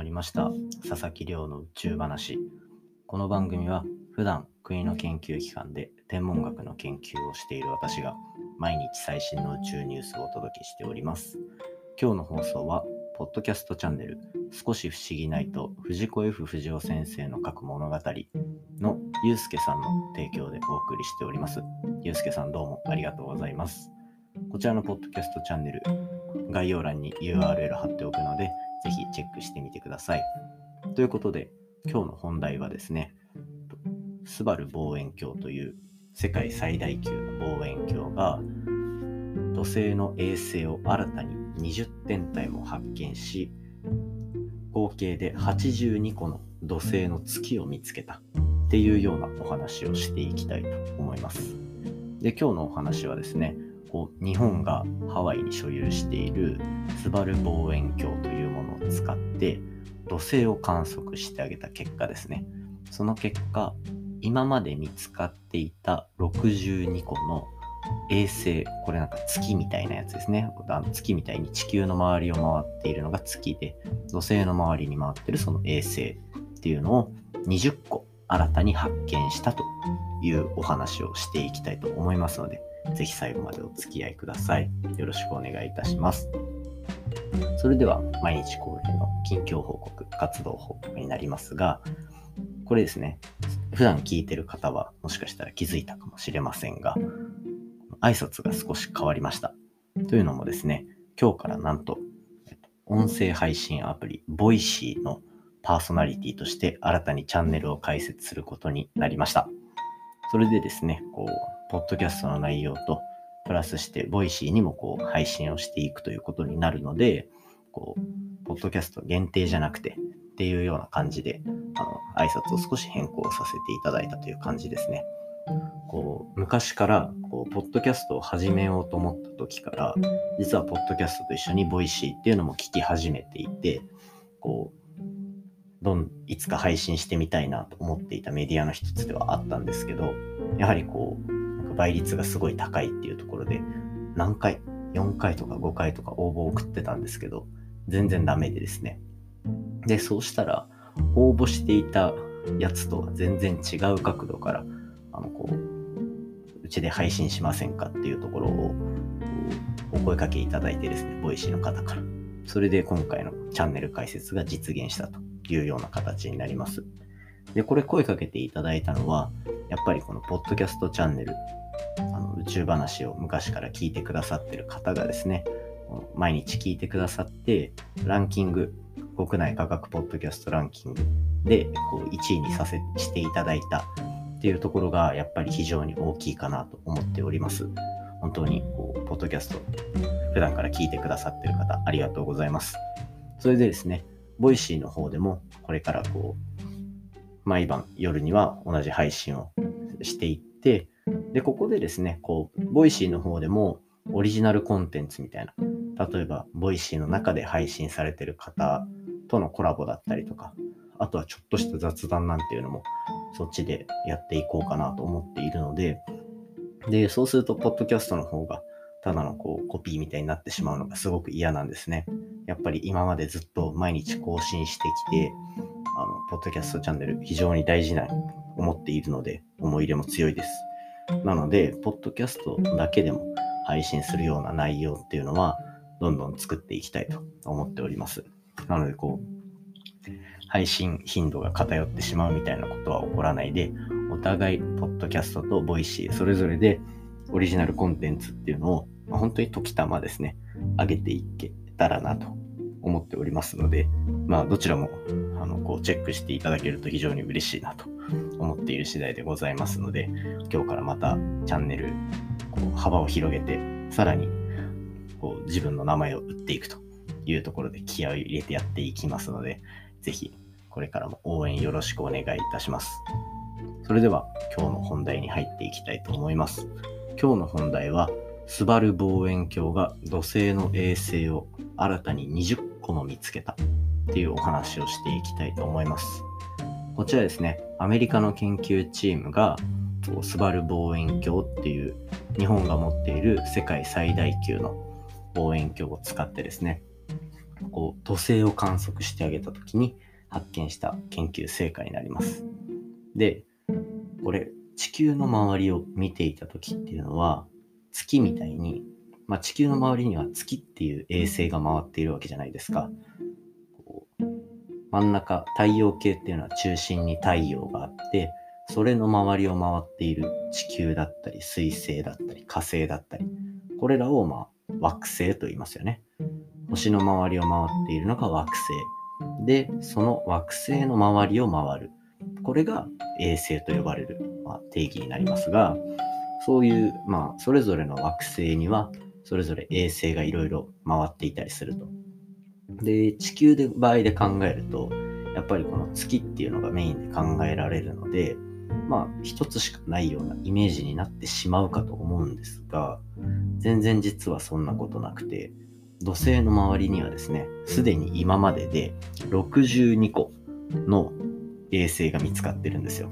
まりました佐々木亮の宇宙話。この番組は普段国の研究機関で天文学の研究をしている私が毎日最新の宇宙ニュースをお届けしております。今日の放送はポッドキャストチャンネル少し不思議ないと藤子 F 不二雄先生の書く物語のゆうすけさんの提供でお送りしております。ゆうすけさんどうもありがとうございます。こちらのポッドキャストチャンネル概要欄に URL 貼っておくのでぜひチェックしてみてください。ということで、今日の本題はですね、スバル望遠鏡という世界最大級の望遠鏡が土星の衛星を新たに20天体も発見し合計で82個の土星の月を見つけたっていうようなお話をしていきたいと思います。で今日のお話はですねこう日本がハワイに所有しているスバル望遠鏡と使って土星を観測してあげた結果ですねその結果今まで見つかっていた62個の衛星これなんか月みたいなやつですねあの月みたいに地球の周りを回っているのが月で土星の周りに回ってるその衛星っていうのを20個新たに発見したというお話をしていきたいと思いますのでぜひ最後までお付き合いください。よろしくお願いいたします。それでは、毎日恒例の近況報告、活動報告になりますが、これですね、普段聞いてる方はもしかしたら気づいたかもしれませんが、挨拶が少し変わりました。というのもですね、今日からなんと、音声配信アプリ、 Voicy のパーソナリティとして新たにチャンネルを開設することになりました。それでですね、こう、ポッドキャストの内容と、プラスして、 Voicy にもこう、配信をしていくということになるので、こう、ポッドキャスト限定じゃなくて、っていうような感じで、あの、挨拶を少し変更させていただいたという感じですね。こう、昔から、こう、ポッドキャストを始めようと思った時から、実はポッドキャストと一緒に Voicy っていうのも聞き始めていて、こう、どん、いつか配信してみたいなと思っていたメディアの一つではあったんですけど、やはりこう、倍率がすごい高いっていうところで、何回、4回とか5回とか応募を送ってたんですけど、全然ダメでですね。で、そうしたら、応募していたやつとは全然違う角度から、あの、こう、うちで配信しませんかっていうところを、お声かけいただいてですね、 Voicy の方から。それで今回のチャンネル開設が実現したというような形になります。で、これ声かけていただいたのは、やっぱりこのポッドキャストチャンネルあの宇宙話を昔から聞いてくださってる方がですね、毎日聞いてくださって、ランキング、国内科学ポッドキャストランキングでこう1位にさせしていただいたっていうところがやっぱり非常に大きいかなと思っております。本当にこうポッドキャスト普段から聞いてくださってる方ありがとうございます。それでですね、 Voicyの方でもこれからこう毎晩夜には同じ配信をしていって、で、ここでですね、こう、 Voicyの方でもオリジナルコンテンツみたいな、例えば、 Voicyの中で配信されてる方とのコラボだったりとか、あとはちょっとした雑談なんていうのも、そっちでやっていこうかなと思っているので、で、そうすると、ポッドキャストの方が、ただのこうコピーみたいになってしまうのがすごく嫌なんですね。やっぱり今までずっと毎日更新してきて、あの、ポッドキャストチャンネル非常に大事な思っているので、思い入れも強いです。なので、ポッドキャストだけでも配信するような内容っていうのは、どんどん作っていきたいと思っております。なので、こう、配信頻度が偏ってしまうみたいなことは起こらないで、お互い、ポッドキャストと Voicy、それぞれでオリジナルコンテンツっていうのを、まあ、本当に時たまですね、上げていけたらなと思っておりますので、まあ、どちらも、あの、こう、チェックしていただけると非常に嬉しいなと思っている次第でございますので、今日からまたチャンネル、こう、幅を広げて、さらに、こう、自分の名前を打っていくというところで気合を入れてやっていきますので、ぜひ、これからも応援よろしくお願いいたします。それでは、今日の本題に入っていきたいと思います。今日の本題は、スバル望遠鏡が土星の衛星を新たに20個も見つけたっていうお話をしていきたいと思います。こちらですね、アメリカの研究チームがスバル望遠鏡っていう日本が持っている世界最大級の望遠鏡を使ってですね、こう土星を観測してあげた時に発見した研究成果になります。で、これ地球の周りを見ていた時っていうのは月みたいに、まあ、地球の周りには月っていう衛星が回っているわけじゃないですか。こう真ん中太陽系っていうのは中心に太陽があってそれの周りを回っている地球だったり水星だったり火星だったりこれらをまあ惑星と言いますよね。星の周りを回っているのが惑星。で、その惑星の周りを回る。これが衛星と呼ばれる、まあ、定義になりますが、そういう、まあ、それぞれの惑星には、それぞれ衛星がいろいろ回っていたりすると。で、地球で場合で考えると、やっぱりこの月っていうのがメインで考えられるので、まあ、一つしかないようなイメージになってしまうかと思うんですが、全然実はそんなことなくて、土星の周りにはですね、すでに今までで62個の衛星が見つかってるんですよ。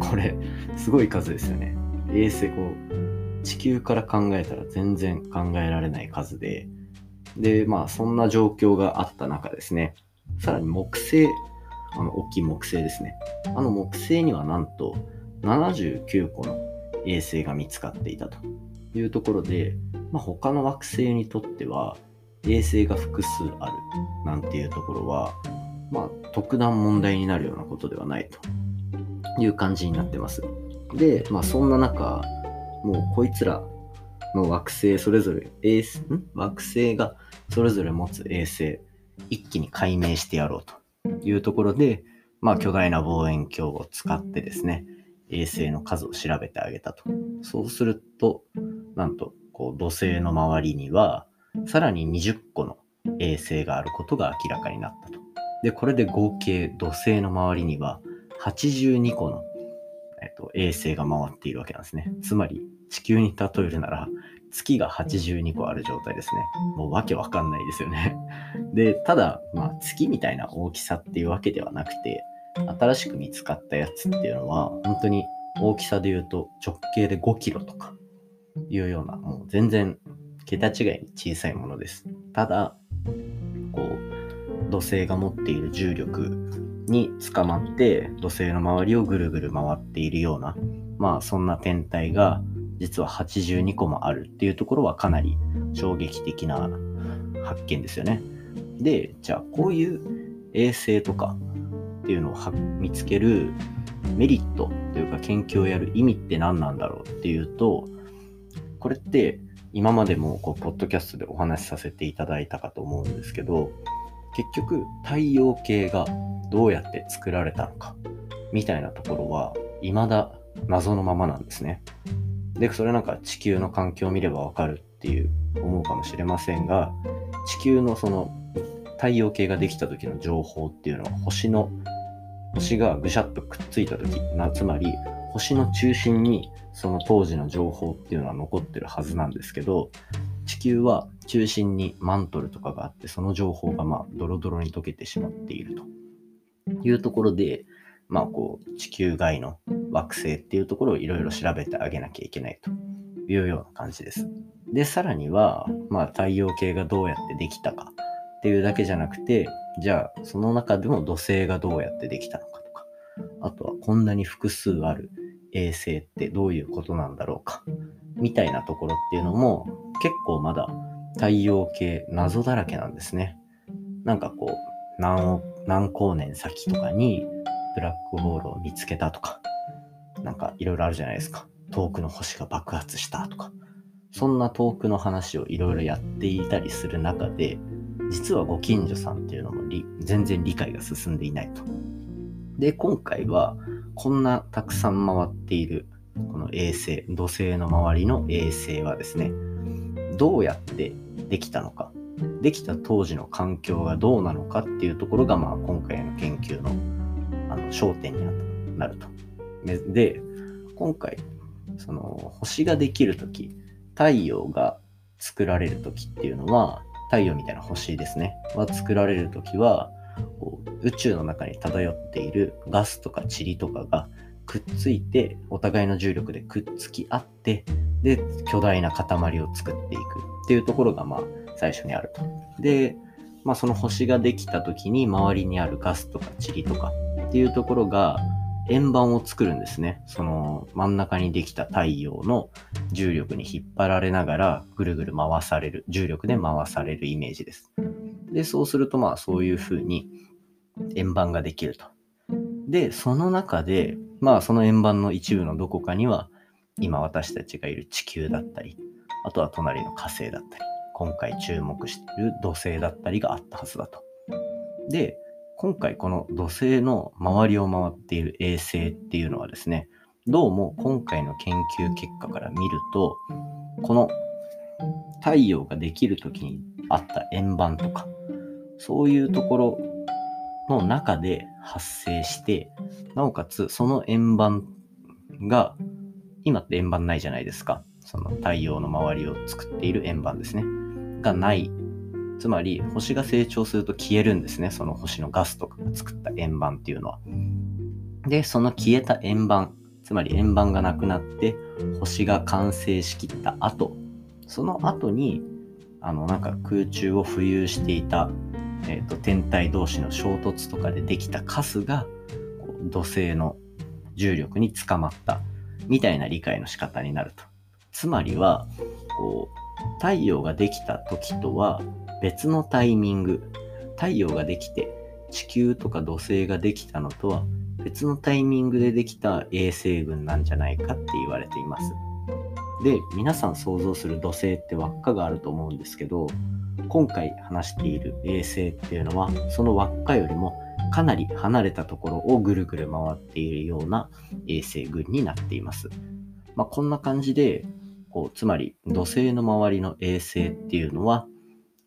これ、すごい数ですよね。衛星、こう、地球から考えたら全然考えられない数で、で、まあ、そんな状況があった中ですね、さらに木星、あの、大きい木星ですね。あの木星にはなんと79個の衛星が見つかっていたというところで、まあ、他の惑星にとっては衛星が複数あるなんていうところは、まあ、特段問題になるようなことではないという感じになってます。で、まあ、そんな中、もうこいつらの惑星それぞれ衛星、ん？惑星がそれぞれ持つ衛星、一気に解明してやろうというところで、まあ、巨大な望遠鏡を使ってですね、衛星の数を調べてあげたと。そうすると、なんと、こう土星の周りには、さらに20個の衛星があることが明らかになったと。で、これで合計土星の周りには82個の、えっと、衛星が回っているわけなんですね。つまり地球に例えるなら月が82個ある状態ですね。もうわけわかんないですよね。で、ただ、まあ月みたいな大きさっていうわけではなくて、新しく見つかったやつっていうのは、本当に大きさで言うと直径で5キロとかいうような、もう全然桁違いに小さいものです。ただ、こう、土星が持っている重力に捕まって土星の周りをぐるぐる回っているような、まあそんな天体が実は82個もあるっていうところはかなり衝撃的な発見ですよね。で、じゃあこういう衛星とかっていうのを見つけるメリットというか研究をやる意味って何なんだろうっていうと、これって今までもこうポッドキャストでお話しさせていただいたかと思うんですけど結局太陽系がどうやって作られたのかみたいなところは未だ謎のままなんですね。で、それなんか地球の環境を見ればわかるっていう思うかもしれませんが地球のその太陽系ができた時の情報っていうのは星の星がぐしゃっとくっついた時なつまり星の中心にその当時の情報っていうのは残ってるはずなんですけど、地球は中心にマントルとかがあって、その情報がまあドロドロに溶けてしまっているというところで、まあこう地球外の惑星っていうところをいろいろ調べてあげなきゃいけないというような感じです。で、さらには、まあ太陽系がどうやってできたかっていうだけじゃなくて、じゃあその中でも土星がどうやってできたのかとか、あとはこんなに複数ある衛星ってどういうことなんだろうかみたいなところっていうのも結構まだ太陽系謎だらけなんですね。なんかこう何何光年先とかにブラックホールを見つけたとかなんかいろいろあるじゃないですか。遠くの星が爆発したとかそんな遠くの話をいろいろやっていたりする中で実はご近所さんっていうのも全然理解が進んでいないと。で今回はこんなたくさん回っているこの衛星、土星の周りの衛星はですね、どうやってできたのか、できた当時の環境がどうなのかっていうところが、まあ、今回の研究のあの焦点になると。で、今回、その星ができるとき、太陽が作られるときっていうのは、太陽みたいな星ですね、は作られるときは、こう宇宙の中に漂っているガスとか塵とかがくっついてお互いの重力でくっつき合ってで巨大な塊を作っていくっていうところがまあ最初にあると。でまあ、その星ができた時に周りにあるガスとか塵とかっていうところが円盤を作るんですね。その真ん中にできた太陽の重力に引っ張られながらぐるぐる回される、重力で回されるイメージです。で、そうするとまあそういう風に円盤ができると。で、その中で、まあその円盤の一部のどこかには今私たちがいる地球だったり、あとは隣の火星だったり、今回注目している土星だったりがあったはずだと。で、今回この土星の周りを回っている衛星っていうのはですね、どうも今回の研究結果から見ると、この太陽ができる時にあった円盤とか、そういうところの中で発生して、なおかつその円盤が、今って円盤ないじゃないですか。その太陽の周りを作っている円盤ですね。がない。つまり、星が成長すると消えるんですね。その星のガスとかが作った円盤っていうのは。で、その消えた円盤、つまり円盤がなくなって、星が完成しきった後、その後に、あの、なんか空中を浮遊していた、えっ、ー、と、天体同士の衝突とかでできたカスが、土星の重力につかまったみたいな理解の仕方になると。つまりは、こう、太陽ができた時とは別のタイミング、太陽ができて地球とか土星ができたのとは別のタイミングでできた衛星群なんじゃないかって言われています。で、皆さん想像する土星って輪っかがあると思うんですけど、今回話している衛星っていうのは、その輪っかよりもかなり離れたところをぐるぐる回っているような衛星群になっています。まあ、こんな感じで、こうつまり土星の周りの衛星っていうのは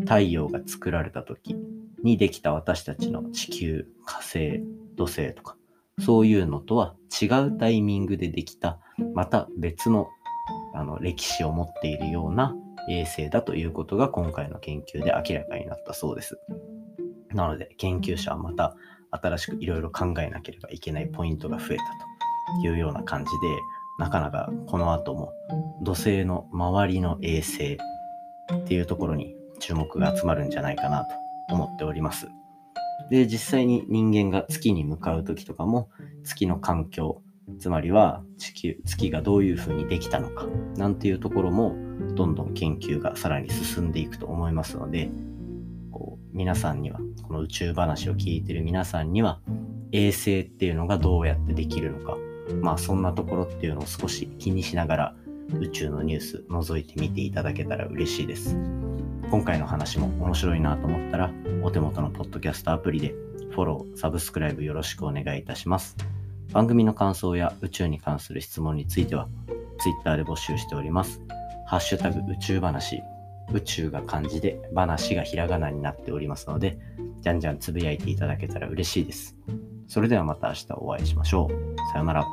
太陽が作られた時にできた私たちの地球火星土星とかそういうのとは違うタイミングでできたまた別のあの歴史を持っているような衛星だということが今回の研究で明らかになったそうです。なので研究者はまた新しくいろいろ考えなければいけないポイントが増えたというような感じでなかなかこの後も土星の周りの衛星っていうところに注目が集まるんじゃないかなと思っております。で、実際に人間が月に向かう時とかも月の環境、つまりは地球、月がどういう風にできたのか、なんていうところもどんどん研究がさらに進んでいくと思いますので、こう皆さんには、この宇宙話を聞いてる皆さんには、衛星っていうのがどうやってできるのか、まあそんなところっていうのを少し気にしながら宇宙のニュース覗いてみていただけたら嬉しいです。今回の話も面白いなと思ったらお手元のポッドキャストアプリでフォロー、サブスクライブよろしくお願いいたします。番組の感想や宇宙に関する質問については Twitter で募集しております。ハッシュタグ宇宙話、宇宙が漢字で話がひらがなになっておりますので、じゃんじゃんつぶやいていただけたら嬉しいです。それではまた明日お会いしましょう。さようなら。